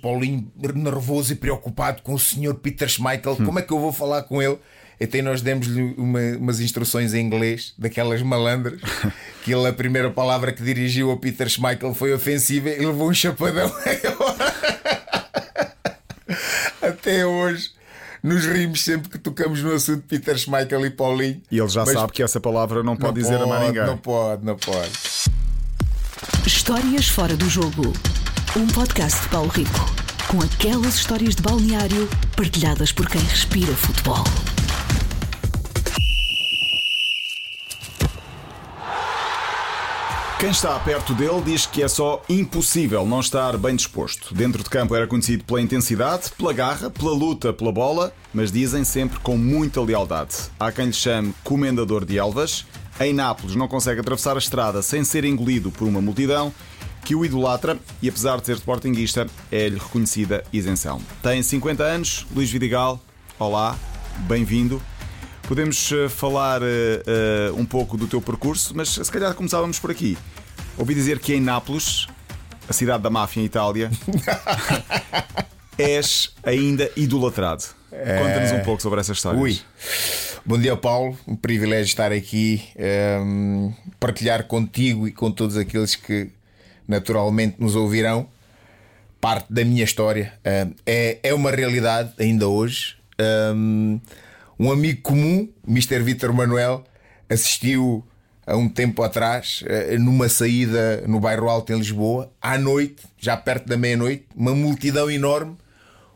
Paulinho nervoso e preocupado com o senhor Peter Schmeichel. Como é que eu vou falar com ele? Então nós demos-lhe uma, umas instruções em inglês, daquelas malandras, que ele, a primeira palavra que dirigiu ao Peter Schmeichel foi ofensiva e levou um chapadão. Até hoje nos rimos sempre que tocamos no assunto Peter Schmeichel e Paulinho. E ele já Mas sabe que essa palavra não pode não dizer a mais ninguém. Não pode, não pode. Histórias fora do jogo. Um podcast de Paulo Rico. Com aquelas histórias de balneário partilhadas por quem respira futebol. Quem está perto dele diz que é só impossível não estar bem disposto. Dentro de campo era conhecido pela intensidade, pela garra, pela luta pela bola, mas dizem sempre com muita lealdade. Há quem lhe chame comendador de elvas. Em Nápoles não consegue atravessar a estrada sem ser engolido por uma multidão que o idolatra e, apesar de ser sportinguista, é-lhe reconhecida isenção. Tem 50 anos, Luís Vidigal. Olá, bem-vindo. Podemos uh, falar uh, uh, um pouco do teu percurso, mas se calhar começávamos por aqui. Ouvi dizer que em Nápoles, a cidade da máfia em Itália, és ainda idolatrado. Conta-nos um pouco sobre essa história. Ui. Bom dia, Paulo. Um privilégio estar aqui, um, partilhar contigo e com todos aqueles que naturalmente nos ouvirão parte da minha história. Um, é, é uma realidade ainda hoje. Um, amigo comum, Mr. Vitor Manuel, assistiu há um tempo atrás, numa saída no bairro Alto em Lisboa, à noite, já perto da meia-noite, uma multidão enorme,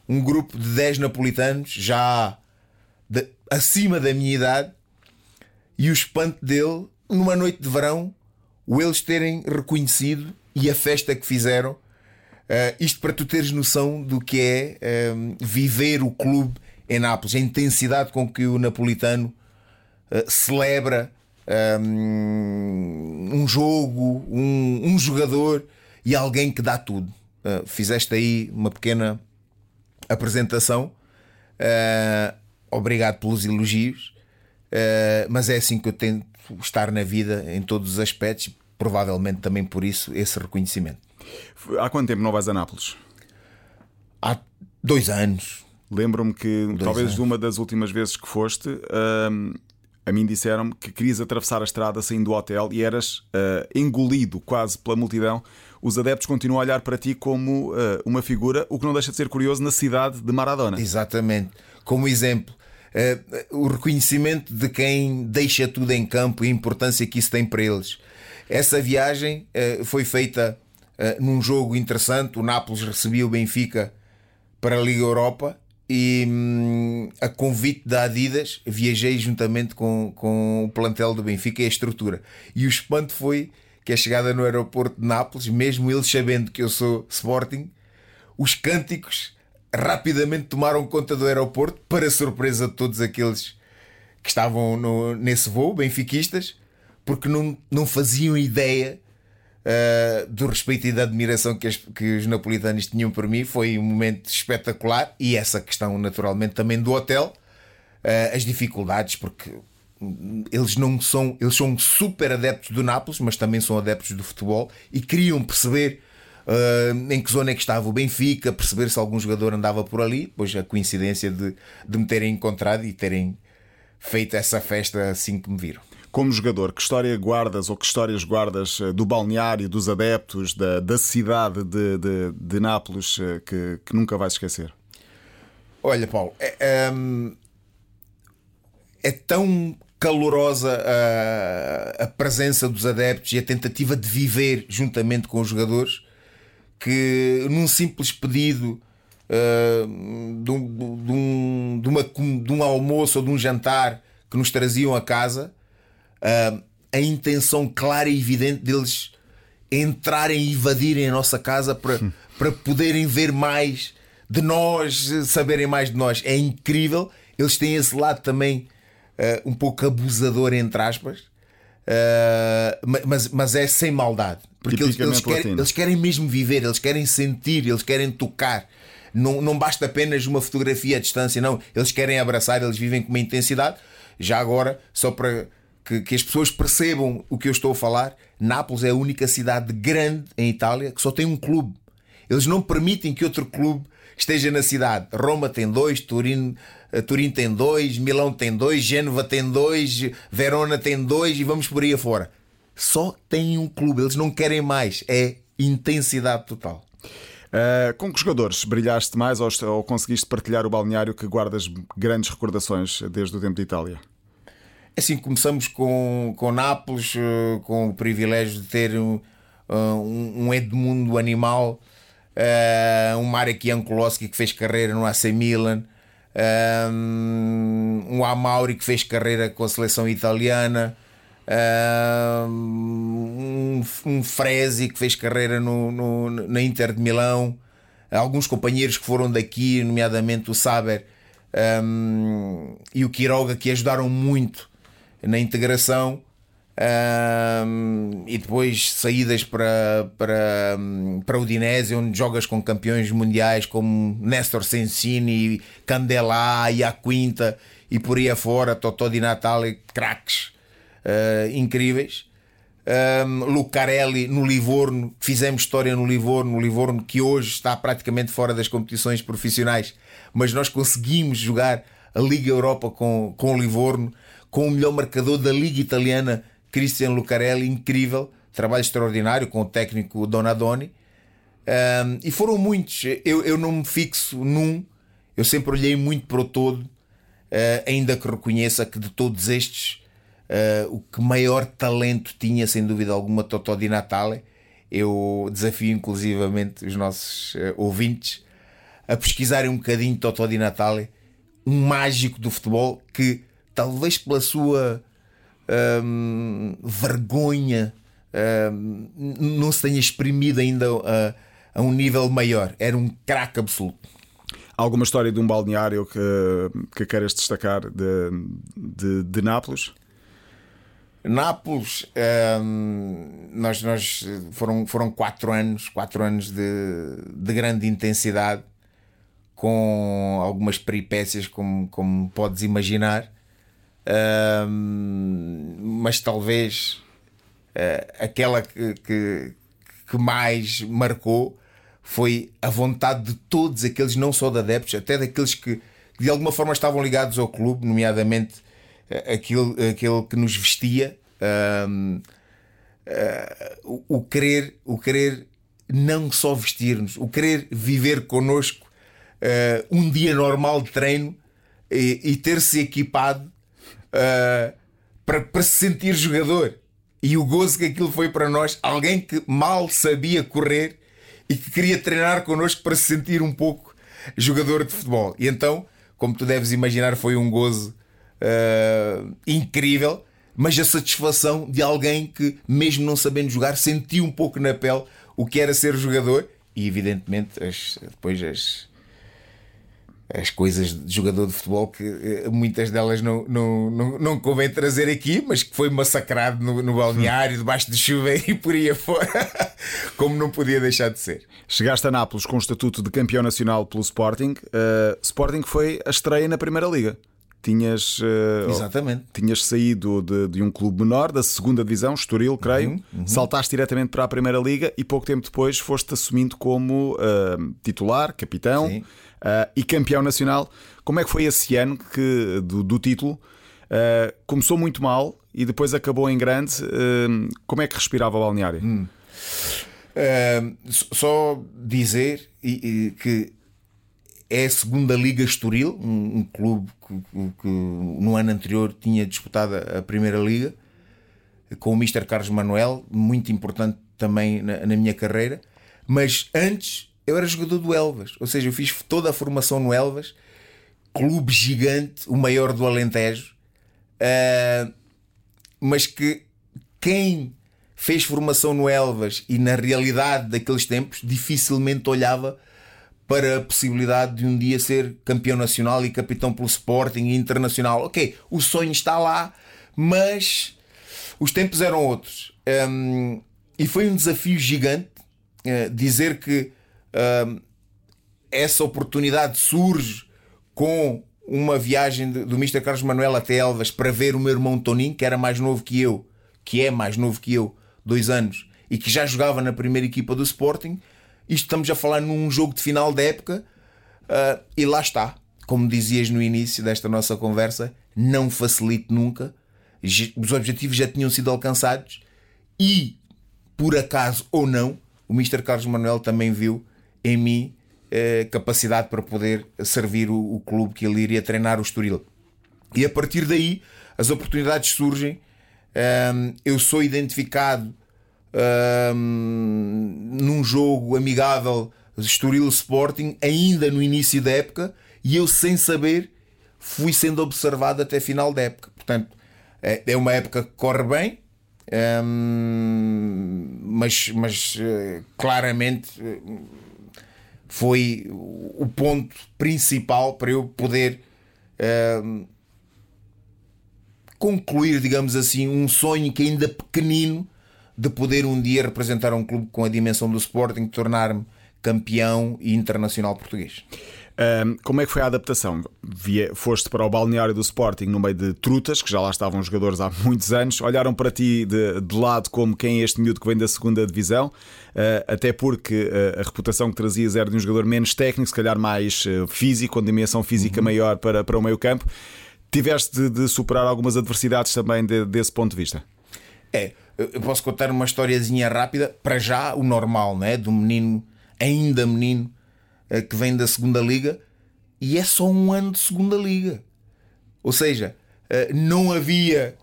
um grupo de 10 napolitanos, já de, acima da minha idade, e o espanto dele, numa noite de verão, o eles terem reconhecido e a festa que fizeram. Uh, isto para tu teres noção do que é um, viver o clube em Nápoles, a intensidade com que o napolitano uh, celebra um, um jogo, um, um, jogador e alguém que dá tudo. Uh, fizeste aí uma pequena apresentação. Uh, obrigado pelos elogios, mas é assim que eu tento estar na vida em todos os aspectos. Provavelmente também por isso esse reconhecimento. Há quanto tempo não vais a Nápoles? Há dois anos. Lembro-me que Dois talvez anos. uma das últimas vezes que foste, uh, a mim disseram-me que querias atravessar a estrada saindo do hotel e eras uh, engolido quase pela multidão. Os adeptos continuam a olhar para ti como uh, uma figura, o que não deixa de ser curioso na cidade de Maradona. Exatamente. Como exemplo, o reconhecimento de quem deixa tudo em campo e a importância que isso tem para eles. Essa viagem foi feita num jogo interessante. O Nápoles recebia o Benfica para a Liga Europa e hum, a convite da Adidas viajei juntamente com, com o plantel do Benfica e a estrutura. E o espanto foi que a chegada no aeroporto de Nápoles, mesmo eles sabendo que eu sou Sporting, os cânticos rapidamente tomaram conta do aeroporto, para surpresa de todos aqueles que estavam no, nesse voo, benfiquistas, porque não, não faziam ideia uh, do respeito e da admiração que, as, que os napolitanos tinham por mim. Foi um momento espetacular e essa questão, naturalmente, também do hotel. Uh, as dificuldades, porque eles não são, eles são super adeptos do Nápoles, mas também são adeptos do futebol e queriam perceber uh, em que zona é que estava o Benfica, perceber se algum jogador andava por ali. Pois a coincidência de, de me terem encontrado e terem feito essa festa assim que me viram. Como jogador, que história guardas ou que histórias guardas eh, do balneário, dos adeptos, da, da cidade de, de, de Nápoles eh, que, que, nunca vais esquecer? Olha, Paulo, é, é, é tão calorosa a, a, presença dos adeptos e a tentativa de viver juntamente com os jogadores que num simples pedido uh, de, um, de, um, de, uma, de um almoço ou de um jantar que nos traziam a casa uh, a intenção clara e evidente deles entrarem e invadirem a nossa casa para, para poderem ver mais de nós, saberem mais de nós. É incrível. Eles têm esse lado também uh, um pouco abusador, entre aspas, uh, mas, mas é sem maldade. Porque eles, eles, querem, eles querem mesmo viver, eles querem sentir, eles querem tocar. Não, não basta apenas uma fotografia à distância, não. Eles querem abraçar, eles vivem com uma intensidade. Já agora, só para que, que, as pessoas percebam o que eu estou a falar, Nápoles é a única cidade grande em Itália que só tem um clube. Eles não permitem que outro clube esteja na cidade. Roma tem dois, Turim, eh, Turim tem dois, Milão tem dois, Génova tem dois, Verona tem dois e vamos por aí afora. Só tem um clube, eles não querem mais. É intensidade total. Uh, com que jogadores brilhaste mais ou, ou, conseguiste partilhar o balneário que guardas grandes recordações desde o tempo de Itália? É assim, começamos com, com Nápoles, uh, com o privilégio de ter um, um Edmundo animal, uh, um Marek Jankulowski que fez carreira no AC Milan, um Amauri que fez carreira com a seleção italiana um, um Frezi que fez carreira no, no, na Inter de Milão, alguns companheiros que foram daqui, nomeadamente o Saber um, e o Quiroga, que ajudaram muito na integração. Um, e depois saídas para, para, para o Dinésio, onde jogas com campeões mundiais como Néstor Sensini, Candelá e a Quinta e por aí afora, Totó Di Natale, craques uh, incríveis. Um, Lucarelli no Livorno, fizemos história no Livorno, no Livorno que hoje está praticamente fora das competições profissionais, mas nós conseguimos jogar a Liga Europa com, com o Livorno, com o melhor marcador da Liga Italiana, Cristian Lucarelli, incrível, trabalho extraordinário com o técnico Donadoni. Um, e foram muitos, eu, eu não me fixo num, eu sempre olhei muito para o todo, uh, ainda que reconheça que de todos estes uh, o que maior talento tinha, sem dúvida alguma, Totó Di Natale. Eu desafio inclusivamente os nossos uh, ouvintes a pesquisarem um bocadinho Totó Di Natale, um mágico do futebol que, talvez pela sua um, vergonha, um, não se tenha exprimido ainda a, a um nível maior. Era um craque absoluto. Alguma história de um balneário que, que queres destacar de, de, de Nápoles? Nápoles, hum, nós, nós foram, foram quatro anos, quatro anos de, de grande intensidade, com algumas peripécias, como, como podes imaginar, mas talvez uh, aquela que, que, que, mais marcou foi a vontade de todos aqueles, não só de adeptos, até daqueles que de alguma forma estavam ligados ao clube, nomeadamente aquele, aquele que nos vestia, uh, o, o, querer, o querer não só vestir-nos, o querer viver connosco uh, um dia normal de treino e, e ter-se equipado uh, para, para se sentir jogador. E o gozo que aquilo foi para nós, alguém que mal sabia correr e que queria treinar connosco para se sentir um pouco jogador de futebol. E então, como tu deves imaginar, foi um gozo uh, incrível, mas a satisfação de alguém que, mesmo não sabendo jogar, sentiu um pouco na pele o que era ser jogador e, evidentemente, as, depois as, as coisas de jogador de futebol que eh, muitas delas não, não, não, não convém trazer aqui, mas que foi massacrado no, no balneário, debaixo de chuva e por aí afora, como não podia deixar de ser. Chegaste a Nápoles com o estatuto de campeão nacional pelo Sporting. Uh, Sporting foi a estreia na Primeira Liga tinhas, uh, Exatamente. tinhas saído de, de, um clube menor, da segunda divisão, Estoril, creio, uhum, uhum. saltaste diretamente para a Primeira Liga e pouco tempo depois foste assumindo como uh, titular, capitão uh, e campeão nacional. Como é que foi esse ano que, do, do título? começou muito mal e depois acabou em grande. como é que respirava o balneário? Hum. só dizer que é a segunda Liga Estoril, um, um clube que, que, no ano anterior tinha disputado a Primeira Liga, com o Mr. Carlos Manuel, muito importante também na, na, minha carreira. Mas antes eu era jogador do Elvas, ou seja, eu fiz toda a formação no Elvas, clube gigante, o maior do Alentejo, uh, mas que quem fez formação no Elvas e na realidade daqueles tempos dificilmente olhava para a possibilidade de um dia ser campeão nacional e capitão pelo Sporting internacional. Ok, o sonho está lá, mas os tempos eram outros. Um, e foi um desafio gigante uh, dizer que um, essa oportunidade surge com uma viagem do Mr. Carlos Manuel até Elvas para ver o meu irmão Toninho, que era mais novo que eu, que é mais novo que eu, dois anos, e que já jogava na primeira equipa do Sporting Isto estamos a falar num jogo de final da época uh, e lá está. Como dizias no início desta nossa conversa, não facilite nunca. Os objetivos já tinham sido alcançados e, por acaso ou não, o Mr. Carlos Manuel também viu em mim eh, capacidade para poder servir o, o, clube que ele iria treinar, o Estoril. E a partir daí as oportunidades surgem. Um, eu sou identificado um, num jogo amigável Estoril Sporting, ainda no início da época, e eu, sem saber, fui sendo observado até final da época. Portanto, é, é uma época que corre bem, mas, mas eh, claramente eh, foi o ponto principal para eu poder concluir, digamos assim, um sonho que ainda pequenino de poder um dia representar um clube com a dimensão do Sporting, tornar-me campeão e internacional português. Um, como é que foi a adaptação? Via, foste para o balneário do Sporting no meio de trutas, que já lá estavam jogadores há muitos anos, olharam para ti de, de lado como quem é este miúdo que vem da segunda divisão, uh, até porque uh, a reputação que trazias era de um jogador menos técnico, se calhar mais uh, físico, com dimensão física uhum. maior para, para o meio campo. Tiveste de, de superar algumas adversidades também de, desse ponto de vista? É, eu posso contar uma historiazinha rápida. Para já, o normal, né? Do menino, ainda menino, eh, que vem da segunda liga e é só um ano de segunda liga. Ou seja, eh, não havia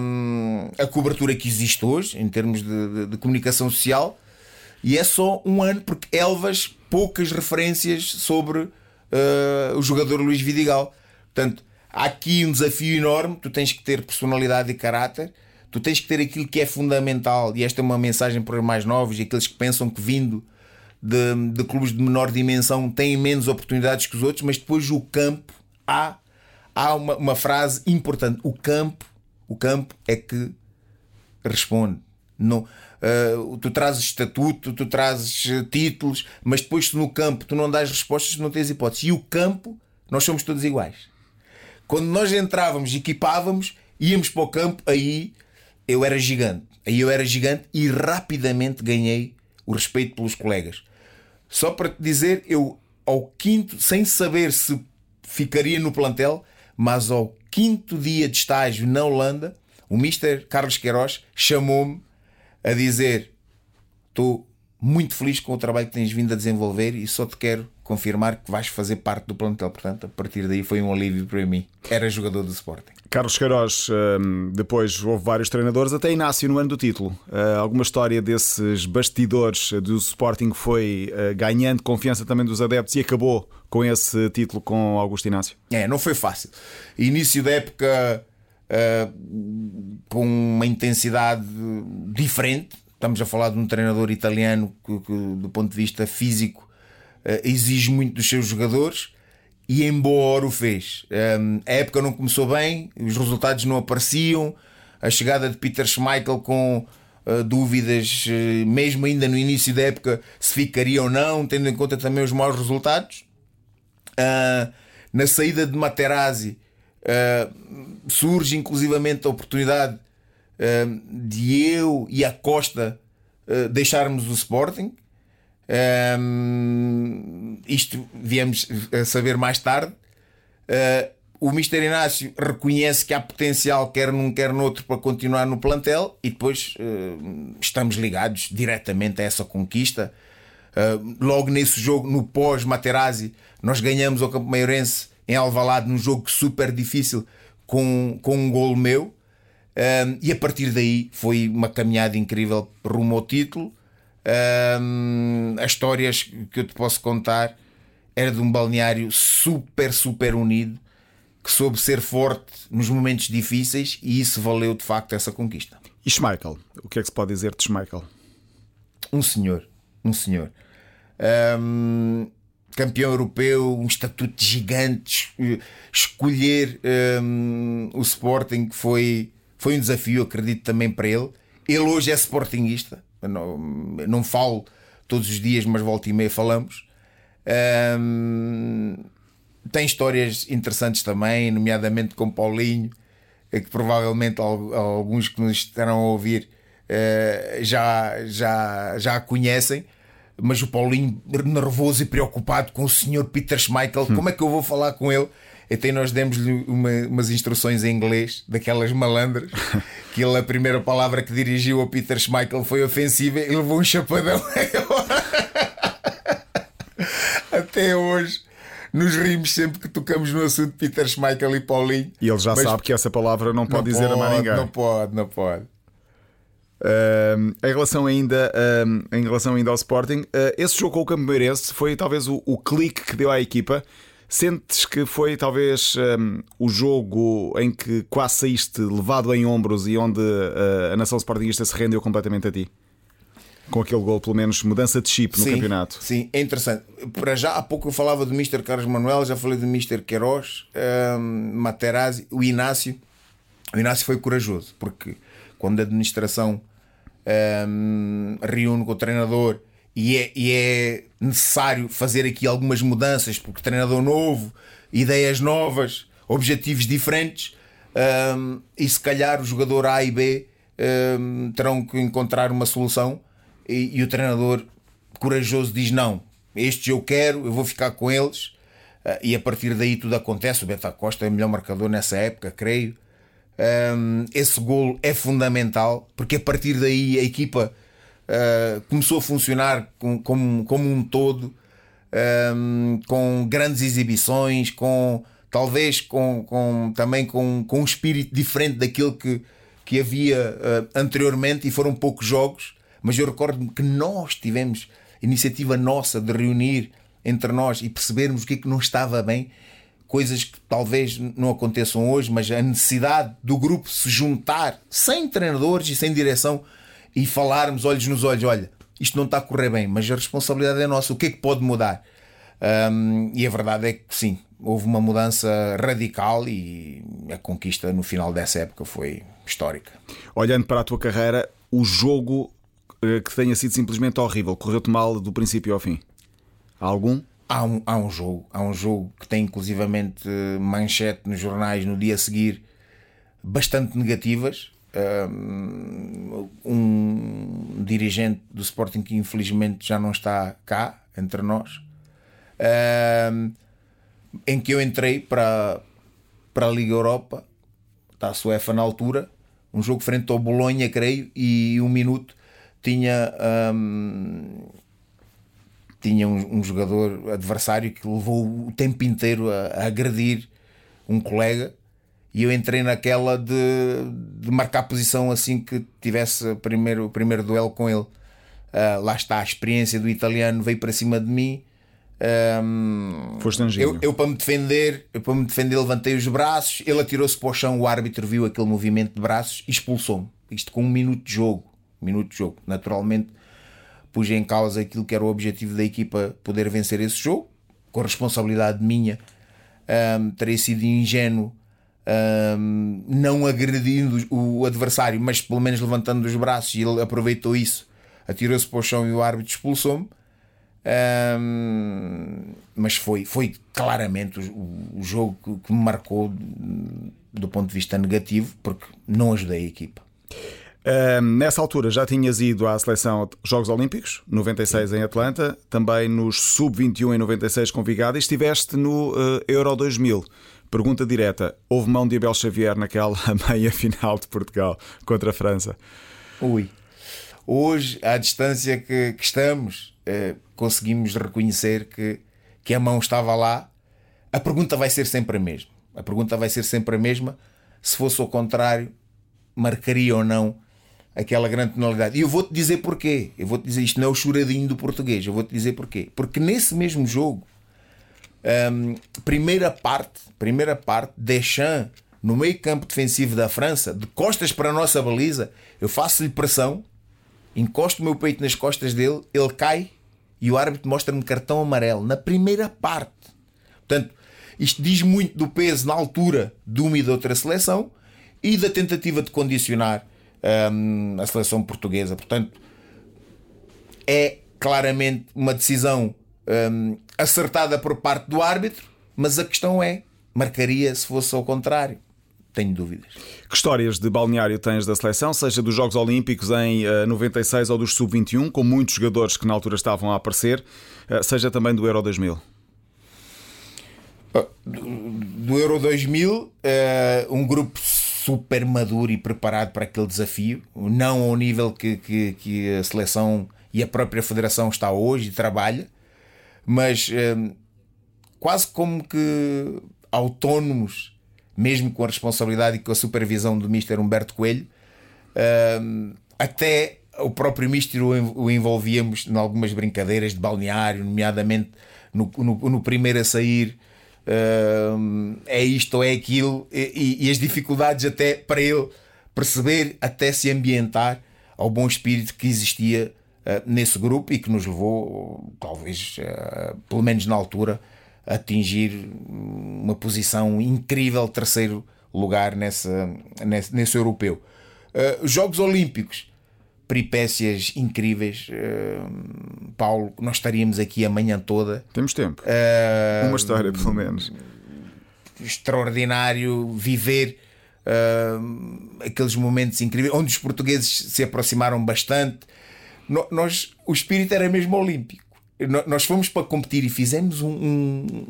hum, a cobertura que existe hoje em termos de, de, de, comunicação social e é só um ano porque Elvas poucas referências sobre uh, o jogador Luís Vidigal. Portanto, há aqui um desafio enorme. Tu tens que ter personalidade e caráter. Tu tens que ter aquilo que é fundamental, e esta é uma mensagem para os mais novos e aqueles que pensam que vindo de, de clubes de menor dimensão têm menos oportunidades que os outros, mas depois o campo há, há uma, uma frase importante: o campo, o campo é que responde. Não, uh, tu trazes estatuto, tu trazes títulos, mas depois no campo tu não dás respostas, não tens hipótese. E o campo, nós somos todos iguais. Quando nós entrávamos, equipávamos, íamos para o campo, aí eu era gigante. Aí eu era gigante e rapidamente ganhei o respeito pelos colegas. Só para te dizer, eu ao quinto, sem saber se ficaria no plantel, mas ao quinto dia de estágio na Holanda, o Mr. Carlos Queiroz chamou-me a dizer: Estou muito feliz com o trabalho que tens vindo a desenvolver e só te quero confirmar que vais fazer parte do plantel. Portanto, a partir daí foi um alívio para mim. Era jogador do Sporting. Carlos Queiroz, hum, depois houve vários treinadores, até Inácio no ano do título. Uh, alguma história desses bastidores do Sporting foi uh, ganhando confiança também dos adeptos e acabou com esse título com Augusto Inácio? É, não foi fácil. Início da época uh, com uma intensidade diferente. Estamos a falar de um treinador italiano que, que do ponto de vista físico, exige muito dos seus jogadores e embora o fez. Um, a época não começou bem, os resultados não apareciam, a chegada de Peter Schmeichel com uh, dúvidas, uh, mesmo ainda no início da época, se ficaria ou não, tendo em conta também os maus resultados. Uh, na saída de Materazzi surge inclusivamente a oportunidade de eu e a Costa deixarmos o Sporting. Um, isto viemos a saber mais tarde. Uh, o Mister Inácio reconhece que há potencial, quer num, quer noutro, para continuar no plantel e depois uh, estamos ligados diretamente a essa conquista. Uh, logo nesse jogo, no pós-Materazzi, nós ganhamos ao Campo Maiorense em Alvalade num jogo super difícil com, com um gol meu. e a partir daí foi uma caminhada incrível rumo ao título. Um, as histórias que eu te posso contar era de um balneário super, super unido que soube ser forte nos momentos difíceis e isso valeu de facto essa conquista. E Schmeichel? O que é que se pode dizer de Schmeichel? Um senhor, um senhor. Um, campeão europeu, um estatuto gigante. Escolher um, o Sporting foi, foi um desafio, acredito também para ele. Ele hoje é Sportingista não, não falo todos os dias, mas volta e meia falamos. Um, tem histórias interessantes também, nomeadamente com Paulinho, que provavelmente alguns que nos estarão a ouvir uh, já, já, já a conhecem. mas o Paulinho nervoso e preocupado com o senhor Peter Schmeichel, hum. como é que eu vou falar com ele? Então nós demos-lhe uma, umas instruções em inglês, daquelas malandras, que ele, a primeira palavra que dirigiu ao Peter Schmeichel foi ofensiva e levou um chapadão. Até hoje nos rimos sempre que tocamos no assunto Peter Schmeichel e Paulinho. E ele já Mas sabe que essa palavra não pode não dizer pode, a mais ninguém. Não pode, não pode. Uh, em relação ainda uh, em relação ainda ao Sporting, uh, esse jogo com o Campeonato foi talvez o, o, clique que deu à equipa. Sentes que foi talvez um, o jogo em que quase saíste levado em ombros e onde a nação Sportingista se rendeu completamente a ti? Com aquele gol, pelo menos, mudança de chip no sim, campeonato. Sim, é interessante. Para já, há pouco eu falava do Mr. Carlos Manuel, já falei do Mr. Queiroz, um, Materazzi, o Inácio. O Inácio foi corajoso, porque quando a administração um, reúne com o treinador e é, e é necessário fazer aqui algumas mudanças, porque treinador novo, ideias novas, objetivos diferentes, um, e se calhar o jogador A e B um, terão que encontrar uma solução. E, e, o treinador corajoso diz: Não, estes eu quero, eu vou ficar com eles. Uh, e a partir daí tudo acontece. O Beta Costa é o melhor marcador nessa época, creio. Um, esse golo é fundamental porque a partir daí a equipa uh, começou a funcionar com, como, como um todo, um, com grandes exibições, com talvez com, com, também com, com um espírito diferente daquilo que, que havia uh, anteriormente e foram poucos jogos, mas eu recordo-me que nós tivemos iniciativa nossa de reunir entre nós e percebermos o que é que não estava bem coisas que talvez não aconteçam hoje, mas a necessidade do grupo se juntar sem treinadores e sem direção e falarmos olhos nos olhos: olha, isto não está a correr bem, mas a responsabilidade é nossa, o que é que pode mudar? Um, e a verdade é que sim, houve uma mudança radical e a conquista no final dessa época foi histórica. Olhando para a tua carreira, o jogo eh, que tenha sido simplesmente horrível, correu-te mal do princípio ao fim? Há algum? Há um, há um jogo, há um jogo que tem inclusivamente manchete nos jornais no dia a seguir bastante negativas. Um dirigente do Sporting que infelizmente já não está cá entre nós, em que eu entrei para, para a Liga Europa, está a Suefa na altura, um jogo frente ao Bolonha, creio, e um minuto tinha um, tinha um, um, jogador adversário que levou o tempo inteiro a, a, agredir um colega e eu entrei naquela de, de marcar posição assim que tivesse o primeiro, o primeiro duelo com ele. Uh, lá está, a experiência do italiano veio para cima de mim. Um, Foste eu, eu, para me defender, eu para me defender levantei os braços, ele atirou-se para o chão, o árbitro viu aquele movimento de braços e expulsou-me. Isto com um minuto de jogo. Um minuto de jogo. Naturalmente pus em causa aquilo que era o objetivo da equipa poder vencer esse jogo, com responsabilidade minha, um, terei sido ingênuo um, não agredindo o adversário, mas pelo menos levantando os braços e ele aproveitou isso, atirou-se para o chão e o árbitro expulsou-me. Um, mas foi, foi claramente o, o jogo que, que me marcou do ponto de vista negativo, porque não ajudei a equipa nessa altura já tinhas ido à seleção Jogos Olímpicos, 96 em Atlanta, também nos Sub-21 em 96 com Vigada e estiveste no uh, Euro 2000. Pergunta direta: houve mão de Abel Xavier naquela meia final de Portugal contra a França? Ui. Hoje, à distância que, que estamos, uh, conseguimos reconhecer que, que a mão estava lá. A pergunta vai ser sempre a mesma. A pergunta vai ser sempre a mesma. Se fosse ao contrário, marcaria ou não aquela grande tonalidade. E eu vou-te dizer porquê. Eu vou-te dizer, isto não é o choradinho do português. Eu vou-te dizer porquê. Porque nesse mesmo jogo, um, primeira parte, primeira parte, Deschamps, no meio campo defensivo da França, de costas para a nossa baliza, eu faço-lhe pressão, encosto o meu peito nas costas dele, ele cai e o árbitro mostra-me cartão amarelo na primeira parte. Portanto, isto diz muito do peso na altura de uma e de outra seleção e da tentativa de condicionar a seleção portuguesa. Portanto, é claramente uma decisão acertada por parte do árbitro, mas a questão é: marcaria se fosse ao contrário? tenho dúvidas. Que histórias de balneário tens da seleção, seja dos Jogos Olímpicos em uh, 96 ou dos Sub-21, com muitos jogadores que na altura estavam a aparecer, uh, seja também do Euro 2000? Do, do Euro 2000, um grupo super maduro e preparado para aquele desafio, não ao nível que, que, que a seleção e a própria federação está hoje e trabalha, mas um, quase como que autónomos, mesmo com a responsabilidade e com a supervisão do Mister Humberto Coelho, um, até o próprio Mister o envolvíamos em algumas brincadeiras de balneário, nomeadamente no, no, no primeiro a sair uh, é isto ou é aquilo, e, e, as dificuldades até para ele perceber, até se ambientar ao bom espírito que existia nesse grupo e que nos levou, talvez, uh, pelo menos na altura, a atingir uma posição incrível, terceiro lugar nessa, nesse, nesse europeu. Jogos Olímpicos peripécias incríveis. Uh, Paulo, nós estaríamos aqui a manhã toda. Temos tempo. Uh, Uma história, pelo menos. Extraordinário viver uh, aqueles momentos incríveis, onde os portugueses se aproximaram bastante. Nós, o espírito era mesmo olímpico. Nós fomos para competir e fizemos um, um,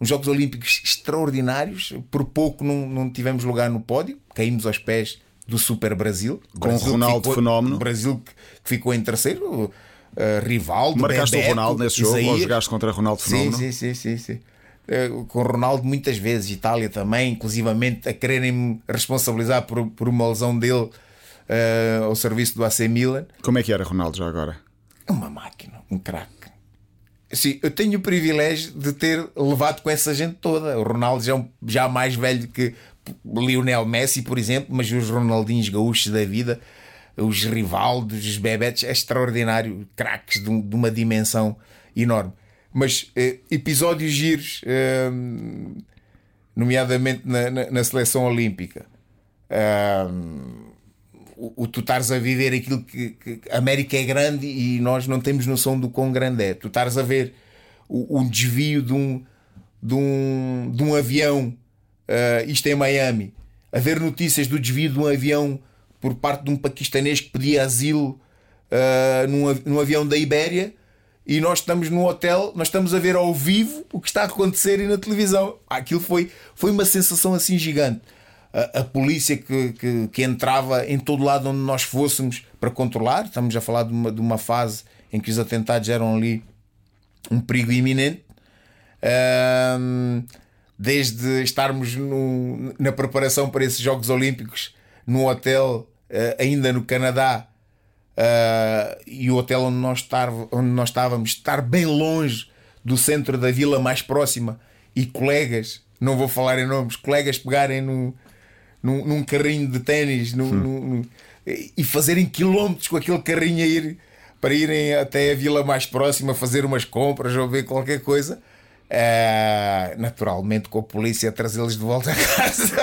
uns Jogos Olímpicos extraordinários. Por pouco não, não tivemos lugar no pódio, caímos aos pés do Super Brasil. Com Brasil Ronaldo ficou, Fenómeno. Brasil que ficou em terceiro. Uh, Rivaldo, Marcaste Bebeto, o Ronaldo nesse jogo ou jogaste contra Ronaldo Fenómeno? Sim, sim, sim, sim, sim. Uh, com Ronaldo muitas vezes, Itália também, inclusivamente a quererem responsabilizar por, por uma lesão dele uh, ao serviço do AC Milan. Como é que era Ronaldo já agora? Uma máquina, um craque. Sim, eu tenho o privilégio de ter levado com essa gente toda. O Ronaldo já, é já mais velho que Lionel Messi, por exemplo, mas os Ronaldinhos gaúchos da vida, os Rivaldos, os Bebetes, é extraordinário, craques de, de, uma dimensão enorme. Mas eh, episódios giros, eh, nomeadamente na, na, na, seleção olímpica. Eh, o, o, tu estares a viver aquilo que, que, a América é grande e nós não temos noção do quão grande é. Tu estares a ver o, o desvio de um, de um, de um avião uh, isto é Miami, haver notícias do desvio de um avião por parte de um paquistanês que pedia asilo uh, num, num avião da Ibéria e nós estamos no hotel, nós estamos a ver ao vivo o que está a acontecer e na televisão. Aquilo foi, foi uma sensação assim gigante. A, a polícia que, que, que, entrava em todo lado onde nós fôssemos para controlar, estamos a falar de uma, de uma fase em que os atentados eram ali um perigo iminente. Uh, desde estarmos no, na preparação para esses Jogos Olímpicos no hotel, uh, ainda no Canadá, uh, e o hotel onde nós, estar, onde nós estávamos, estar bem longe do centro da vila mais próxima, e colegas, não vou falar em nomes, colegas pegarem no, num, num carrinho de ténis hum. e fazerem quilómetros com aquele carrinho a ir para irem até a vila mais próxima fazer umas compras ou ver qualquer coisa Uh, naturalmente com a polícia a trazê-los de volta a casa.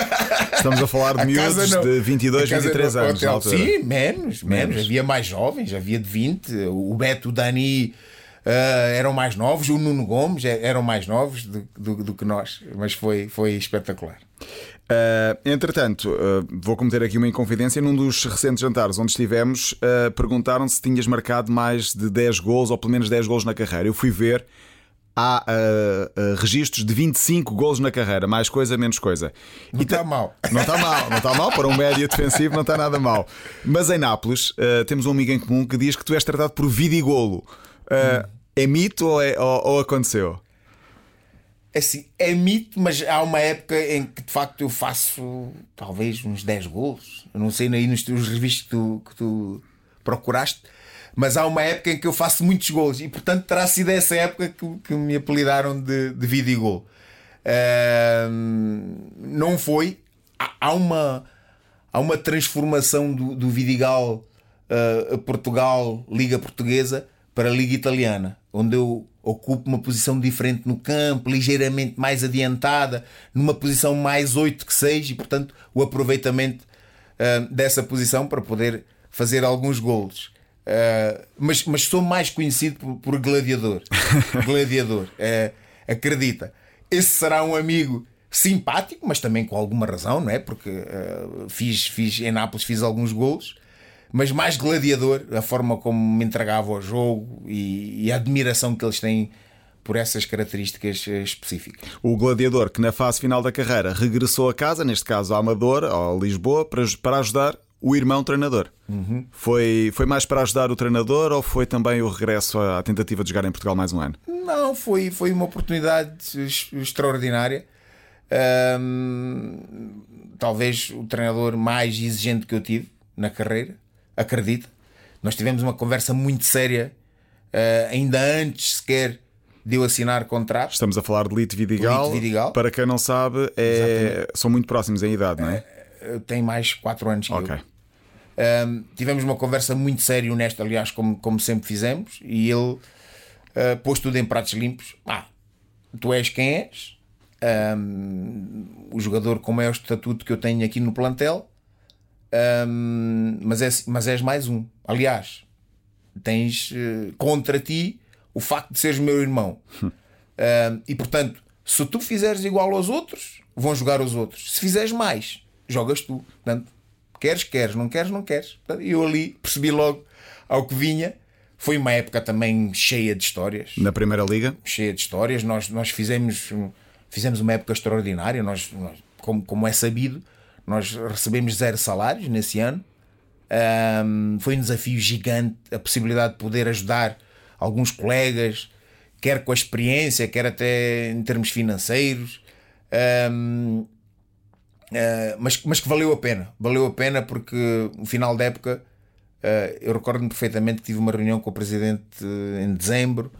Estamos a falar de a miúdos de 22, 23 não, anos. Hotel, sim, menos, menos, menos. Havia mais jovens, havia de 20. O Beto, o Dani uh, eram mais novos, o Nuno Gomes é, eram mais novos do, do, do que nós, mas foi, foi espetacular. Uh, entretanto, uh, vou cometer aqui uma inconfidência. Num dos recentes jantares onde estivemos, uh, perguntaram se tinhas marcado mais de 10 gols ou pelo menos 10 gols na carreira. Eu fui ver há uh, registros de 25 golos na carreira, mais coisa, menos coisa. Não está mal. Não está mal, não está mal. Para um médio defensivo não está nada mal. Mas em Nápoles temos um amigo em comum que diz que tu és tratado por vidigolo. Uh, hum. É mito ou, é, ou, ou aconteceu? É assim, é mito, mas há uma época em que de facto eu faço talvez uns 10 golos. Eu não sei aí nos teus registros que tu, que tu procuraste mas há uma época em que eu faço muitos gols e portanto terá sido essa época que, que me apelidaram de, de Vidigol. Uh, não foi. Há, há, uma, há uma transformação do, do Vidigal uh, Portugal, Liga Portuguesa, para a Liga Italiana, onde eu ocupo uma posição diferente no campo, ligeiramente mais adiantada, numa posição mais 8 que 6 e portanto o aproveitamento uh, dessa posição para poder fazer alguns golos. Uh, mas, mas sou mais conhecido por, por gladiador. gladiador. Uh, acredita. Esse será um amigo simpático, mas também com alguma razão, não é? Porque uh, fiz, fiz em Nápoles fiz alguns golos, mas mais gladiador, a forma como me entregava ao jogo e, e a admiração que eles têm por essas características eh, específicas. O gladiador que na fase final da carreira regressou a casa, neste caso a Amador, ou a Lisboa, para, para ajudar o irmão treinador. Uhum. Foi, foi mais para ajudar o treinador ou foi também o regresso à tentativa de jogar em Portugal mais um ano? Não, foi, foi uma oportunidade extraordinária. Talvez o treinador mais exigente que eu tive na carreira, acredito. Nós tivemos uma conversa muito séria, uh, ainda antes sequer de eu assinar contrato. Estamos a falar de Lito Vidigal. Lito Vidigal. Para quem não sabe, é... são muito próximos em idade, não é? Uh, tem mais 4 anos que okay. eu. Um, tivemos uma conversa muito séria e honesta, aliás, como, como sempre fizemos, e ele uh, pôs tudo em pratos limpos. Ah, tu és quem és, um, o jogador com o maior estatuto que eu tenho aqui no plantel, um, mas, és, mas és mais um. Aliás, tens uh, contra ti o facto de seres meu irmão. e portanto, se tu fizeres igual aos outros, vão jogar os outros. Se fizeres mais, jogas tu. Portanto, queres, queres, não queres, não queres. E eu ali percebi logo ao que vinha. Foi uma época também cheia de histórias. Na Primeira Liga? Cheia de histórias. Nós, nós fizemos, fizemos uma época extraordinária. Nós, nós como, como é sabido, nós recebemos zero salários nesse ano. Um, foi um desafio gigante a possibilidade de poder ajudar alguns colegas, quer com a experiência, quer até em termos financeiros. Um, Uh, mas, mas que valeu a pena. Valeu a pena porque no final da época uh, eu recordo-me perfeitamente que tive uma reunião com o presidente uh, em dezembro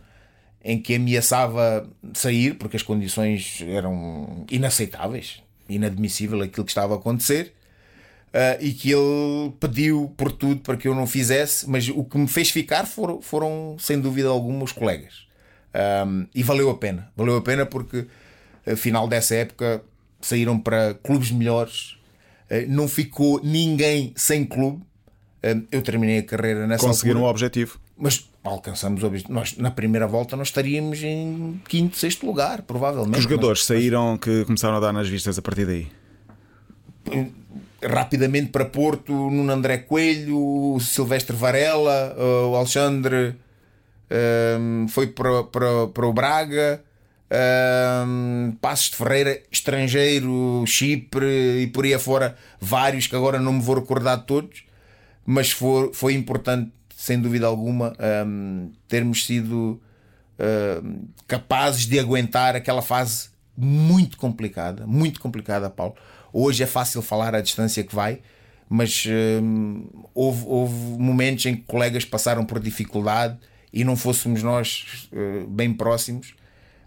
em que ameaçava sair porque as condições eram inaceitáveis, inadmissível aquilo que estava a acontecer. e que ele pediu por tudo para que eu não fizesse, mas o que me fez ficar foram, foram sem dúvida alguma os colegas. Um, e valeu a pena, valeu a pena porque final dessa época saíram para clubes melhores, eh, não ficou ninguém sem clube. Eh, eu terminei a carreira nessa Conseguiram altura, o objetivo. Mas alcançamos o objetivo. Nós, na primeira volta, nós estaríamos em quinto, sexto lugar, provavelmente. Que jogadores mas, saíram que começaram a dar nas vistas a partir daí? Eh, rapidamente para Porto, Nuno André Coelho, Silvestre Varela, o Alexandre foi para, para, para o Braga. Um, Passos de Ferreira, estrangeiro, Chipre e por aí afora, vários que agora não me vou recordar de todos, mas for, foi importante, sem dúvida alguma, um, termos sido um, capazes de aguentar aquela fase muito complicada, muito complicada, Paulo. Hoje é fácil falar a distância que vai, mas houve, houve momentos em que colegas passaram por dificuldade e não fôssemos nós uh, bem próximos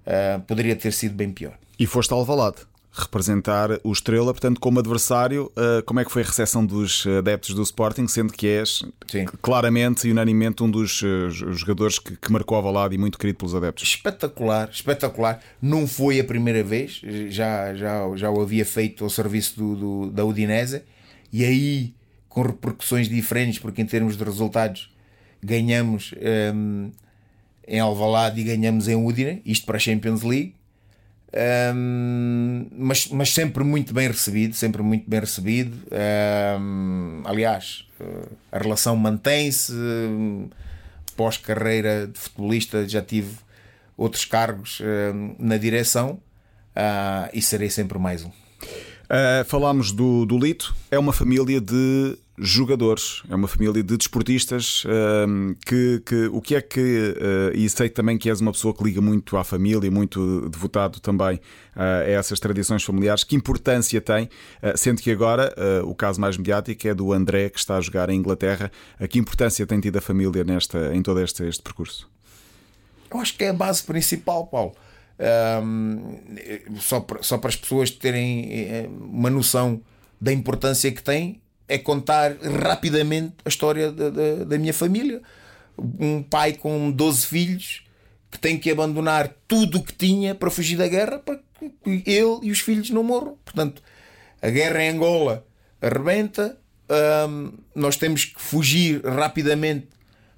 uh, poderia ter sido bem pior. E foste ao Alvalade representar o Estrela, portanto, como adversário, uh, como é que foi a recepção dos adeptos do Sporting, sendo que és Sim. claramente e unanimemente um dos uh, jogadores que, que marcou Alvalade e muito querido pelos adeptos? Espetacular, espetacular. Não foi a primeira vez, já, já, já o havia feito ao serviço do, do da Udinese e aí com repercussões diferentes, porque em termos de resultados ganhamos. Ehm, em Alvalade e ganhamos em Udine, isto para a Champions League. Um, mas, mas sempre muito bem recebido, sempre muito bem recebido. Um, aliás, a relação mantém-se. Pós-carreira de futebolista, já tive outros cargos um, na direção uh, e serei sempre mais um. Uh, falámos do, do Lito, é uma família de jogadores, é uma família de desportistas uh, que, que, o que é que uh, e sei também que és uma pessoa que liga muito à família, muito devotado também uh, a essas tradições familiares. Que importância tem, uh, sendo que agora o caso mais mediático é do André que está a jogar em Inglaterra. que importância tem tido a família nesta, em todo este, este percurso? Eu acho que é a base principal, Paulo. Um, só, para, só para as pessoas terem eh, uma noção da importância que tem, é contar rapidamente a história da, da, da minha família. Um pai com 12 filhos que tem que abandonar tudo o que tinha para fugir da guerra para que ele e os filhos não morram. Portanto, a guerra em Angola arrebenta, hum, nós temos que fugir rapidamente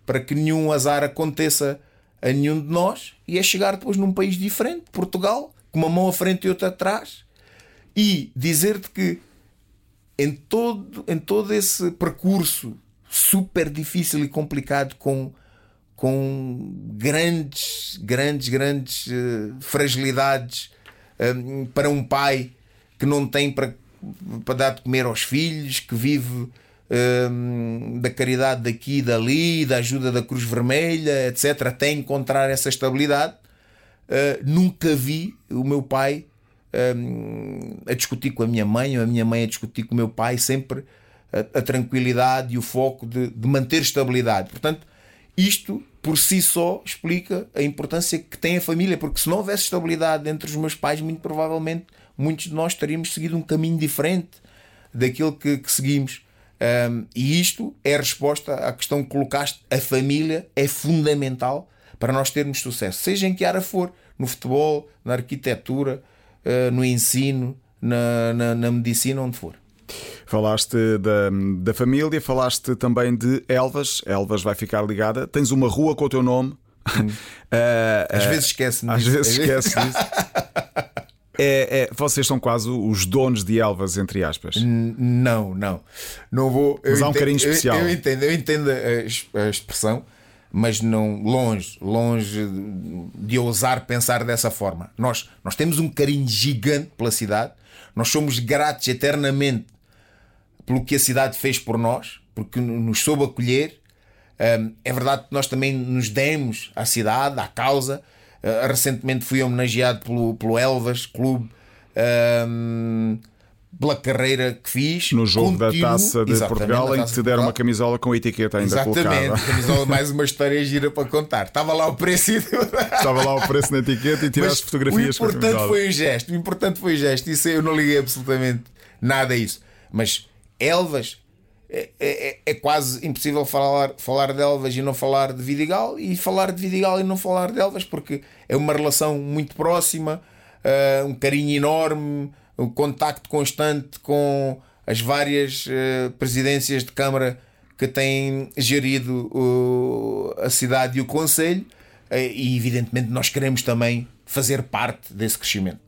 para que nenhum azar aconteça a nenhum de nós e é chegar depois num país diferente, Portugal, com uma mão à frente e outra atrás, E dizer-te que em todo, em todo esse percurso super difícil e complicado, com, com grandes, grandes, grandes uh, fragilidades um, para um pai que não tem para, para dar de comer aos filhos, que vive da caridade daqui e dali, da ajuda da Cruz Vermelha, etc., até encontrar essa estabilidade. Uh, nunca vi o meu pai um, a discutir com a minha mãe, ou a minha mãe a discutir com o meu pai, sempre a, tranquilidade e o foco de, de, manter estabilidade. Portanto, isto por si só explica a importância que tem a família, porque se não houvesse estabilidade entre os meus pais, muito provavelmente muitos de nós teríamos seguido um caminho diferente daquilo que, que seguimos. Um, e isto é a resposta à questão que colocaste. A família é fundamental para nós termos sucesso, seja em que área for, no futebol, na arquitetura, uh, no ensino, na, na, na, medicina, onde for. Falaste da, da família, falaste também de Elvas. Elvas vai ficar ligada. Tens uma rua com o teu nome. Hum. uh, às uh, vezes esquece Às vezes esquece disso. É, é, vocês são quase os donos de Elvas, entre aspas. não, não. Não vou. Mas há um carinho especial. Eu, eu, entendo, eu entendo a, a, expressão, mas não longe, longe de ousar pensar dessa forma. Nós, nós temos um carinho gigante pela cidade, nós somos gratos eternamente pelo que a cidade fez por nós, porque nos soube acolher. É verdade que nós também nos demos à cidade, à causa. Uh, recentemente fui homenageado pelo, pelo Elvas Clube um, pela carreira que fiz. No jogo Continuo, da Taça de Portugal, em que te deram uma camisola com a etiqueta ainda exatamente, colocada. camisola, mais uma história gira para contar. Estava lá o preço. Estava lá o preço na etiqueta e tiraste fotografias o importante foi o gesto. O importante foi o gesto. Isso eu não liguei absolutamente nada a isso. Mas Elvas é, é, é, quase impossível falar, falar de Elvas e não falar de Vidigal, e falar de Vidigal e não falar de Elvas, porque é uma relação muito próxima, uh, um carinho enorme, um contacto constante com as várias uh, presidências de Câmara que têm gerido uh, a cidade e o Conselho, e evidentemente nós queremos também fazer parte desse crescimento.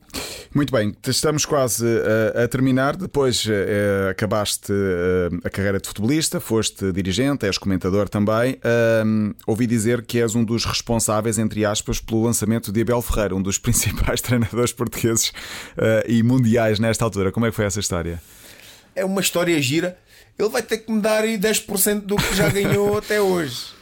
Muito bem, estamos quase a, a terminar. Depois uh, acabaste uh, a carreira de futebolista, foste dirigente, és comentador também. Uh, ouvi dizer que és um dos responsáveis, entre aspas, pelo lançamento de Abel Ferreira, um dos principais treinadores portugueses e mundiais nesta altura. Como é que foi essa história? É uma história gira. Ele vai ter que me dar aí 10% do que já ganhou até hoje.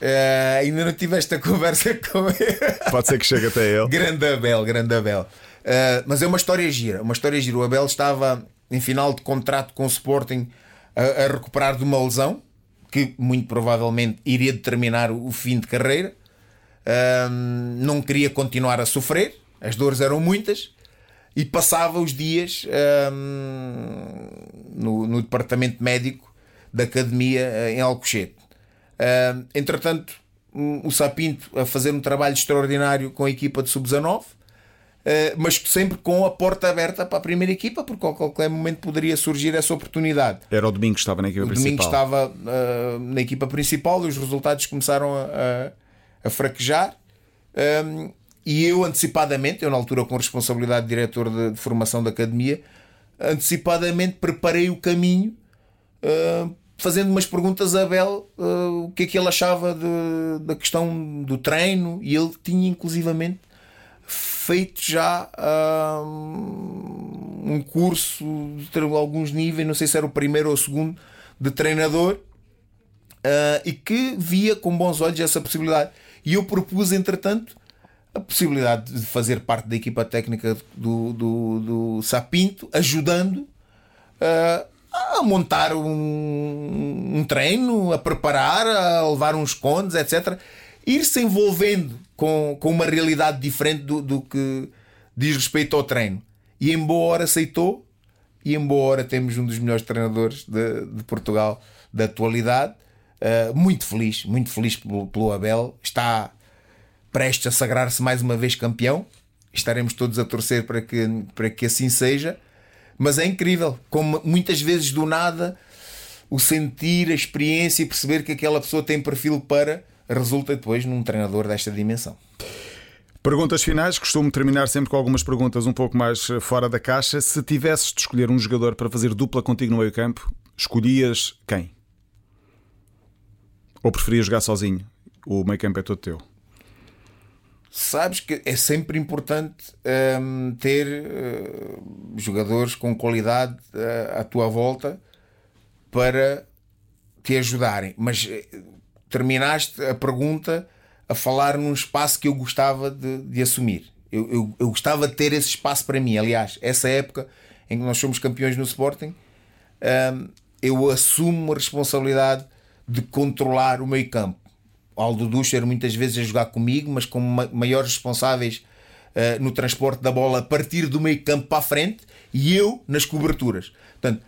ainda não tive esta conversa com ele. Pode ser que chegue até ele. Grande Abel, grande Abel. Uh, mas é uma história gira. Uma história gira. O Abel estava em final de contrato com o Sporting a, a recuperar de uma lesão que muito provavelmente iria determinar o fim de carreira. Uh, não queria continuar a sofrer, as dores eram muitas e passava os dias uh, no, no, departamento médico da academia em Alcochete. entretanto, o Sapinto a fazer um trabalho extraordinário com a equipa de sub-19 Uh, mas sempre com a porta aberta para a primeira equipa, porque a qualquer momento poderia surgir essa oportunidade. Era o domingo que estava na equipa o principal. domingo estava uh, na equipa principal e os resultados começaram a, a, a fraquejar. Um, ehm, e eu, antecipadamente, eu na altura com responsabilidade de diretor de, de formação da academia, antecipadamente preparei o caminho. Uh, fazendo umas perguntas a Abel o que é que ele achava de, da questão do treino e ele tinha inclusivamente feito já um curso de alguns níveis, não sei se era o primeiro ou o segundo, de treinador, uh, e que via com bons olhos essa possibilidade. E eu propus, entretanto, a possibilidade de fazer parte da equipa técnica do, do, do Sapinto, ajudando uh, a montar um, um, treino, a preparar, a levar uns contos, etc. Ir-se envolvendo com, com uma realidade diferente do, do que diz respeito ao treino. E em boa hora aceitou, e em boa hora temos um dos melhores treinadores de, de Portugal da atualidade. Uh, muito feliz, muito feliz pelo, pelo Abel. Está prestes a sagrar-se mais uma vez campeão. Estaremos todos a torcer para que, para que assim seja. Mas é incrível, como muitas vezes do nada o sentir, a experiência e perceber que aquela pessoa tem perfil para resulta depois num treinador desta dimensão. Perguntas finais, costumo terminar sempre com algumas perguntas um pouco mais eh, fora da caixa. Se tivesses de escolher um jogador para fazer dupla contigo no meio-campo, escolhias quem? Ou preferias jogar sozinho? O meio-campo é todo teu. Sabes que é sempre importante hum, ter uh, jogadores com qualidade uh, à tua volta para te ajudarem. Mas terminaste a pergunta a falar num espaço que eu gostava de, de assumir. Eu, eu, eu, gostava de ter esse espaço para mim. Aliás, essa época em que nós somos campeões no Sporting, hum, eu assumo a responsabilidade de controlar o meio campo. Aldo Ducher muitas vezes a jogar comigo, mas como maiores responsáveis uh, no transporte da bola a partir do meio campo para a frente e eu nas coberturas. Portanto,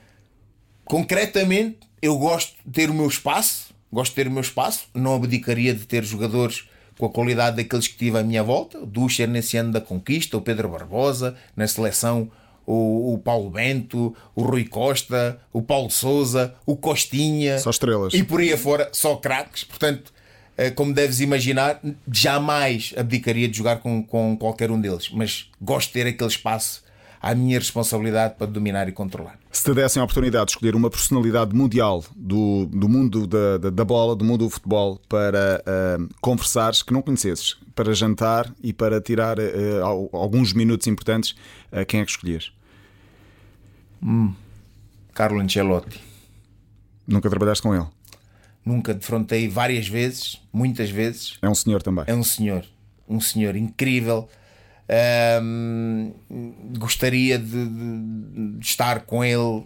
concretamente, eu gosto de ter o meu espaço, gosto de ter o meu espaço, não abdicaria de ter jogadores com a qualidade daqueles que tive à minha volta, o Ducher nesse ano da conquista, o Pedro Barbosa na seleção o, o, Paulo Bento, o Rui Costa, o Paulo Souza, o Costinha. Só estrelas. E por aí afora, só craques. Portanto, eh, como deves imaginar, jamais abdicaria de jogar com, com qualquer um deles. Mas gosto de ter aquele espaço à minha responsabilidade para dominar e controlar. Se te dessem a oportunidade de escolher uma personalidade mundial do, do mundo da, da, da bola, do mundo do futebol, para uh, conversares que não conhecesses, para jantar e para tirar uh, alguns minutos importantes, uh, quem é que escolhias? Hum. Carlo Ancelotti. Nunca trabalhaste com ele? Nunca defrontei várias vezes, muitas vezes. É um senhor também. É um senhor, um senhor incrível. Um, gostaria de, de, de, estar com ele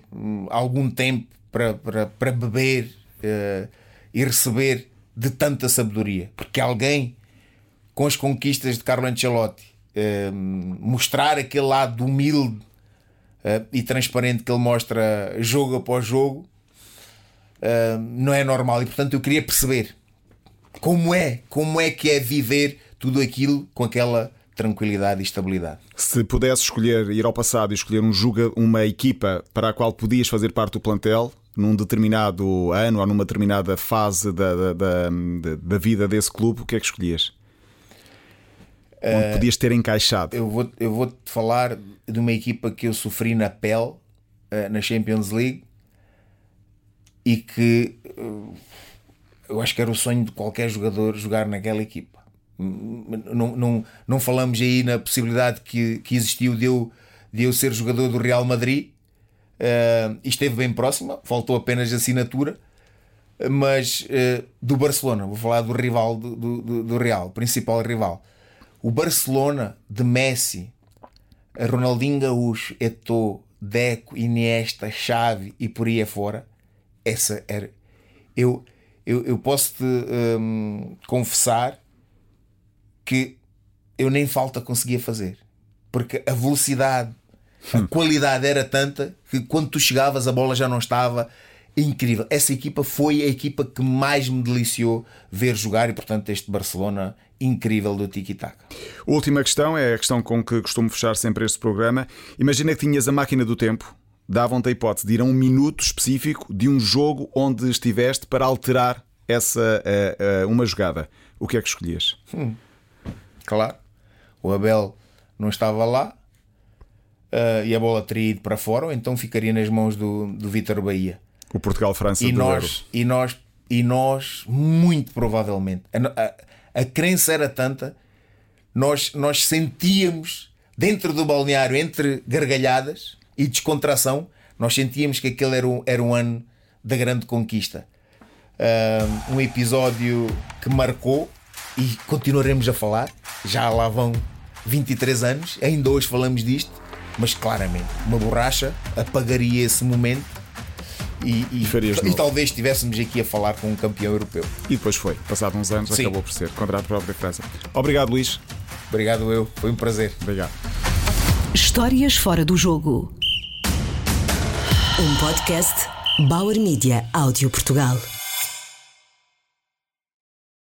algum tempo para, para, para beber uh, e receber de tanta sabedoria, porque alguém com as conquistas de Carlo Ancelotti uh, mostrar aquele lado humilde uh, e transparente que ele mostra jogo após jogo uh, não é normal. E portanto eu queria perceber como é, como é que é viver tudo aquilo com aquela tranquilidade e estabilidade. Se pudesse escolher ir ao passado e escolher um jogo, uma equipa para a qual podias fazer parte do plantel, num determinado ano ou numa determinada fase da, da, da, da vida desse clube, o que é que escolhias? Onde uh, podias ter encaixado? Eu vou, eu vou te falar de uma equipa que eu sofri na pele uh, na Champions League e que uh, eu acho que era o sonho de qualquer jogador jogar naquela equipa. Não, não, não falamos aí na possibilidade que, que existiu de eu, de eu ser jogador do Real Madrid. Uh, esteve bem próxima, faltou apenas assinatura. Mas do Barcelona, vou falar do rival do, do, do Real, principal rival o Barcelona de Messi, Ronaldinho Gaúcho, Eto'o, Deco, Iniesta, Xavi e por aí afora, essa era. Eu, eu, eu posso te um, confessar que eu nem falta conseguia fazer, porque a velocidade, a hum. qualidade era tanta que quando tu chegavas a bola já não estava incrível. Essa equipa foi a equipa que mais me deliciou ver jogar e, portanto, este Barcelona incrível do Tiki Taka. Última questão é a questão com que costumo fechar sempre este programa. Imagina que tinhas a máquina do tempo, davam-te a hipótese de ir a um minuto específico de um jogo onde estiveste para alterar essa uh, uh, uma jogada. O que é que escolhias? Hum. Claro, o Abel não estava lá uh, e a bola teria ido para fora, ou então ficaria nas mãos do, do Vítor Bahia. O Portugal-França e nós e nós e nós muito provavelmente a, a, a crença era tanta, nós, nós sentíamos dentro do balneário, entre gargalhadas e descontração, nós sentíamos que aquele era um, era um ano da grande conquista. um episódio que marcou e continuaremos a falar. Já lá vão 23 anos, ainda hoje falamos disto, mas claramente uma borracha apagaria esse momento e, e, e talvez estivéssemos aqui a falar com um campeão europeu. E depois foi, passado uns anos, Sim. acabou por ser contra a própria França. Obrigado, Luís. Obrigado, eu. Foi um prazer. Obrigado. Histórias fora do jogo. Um podcast Bauer Media Áudio Portugal.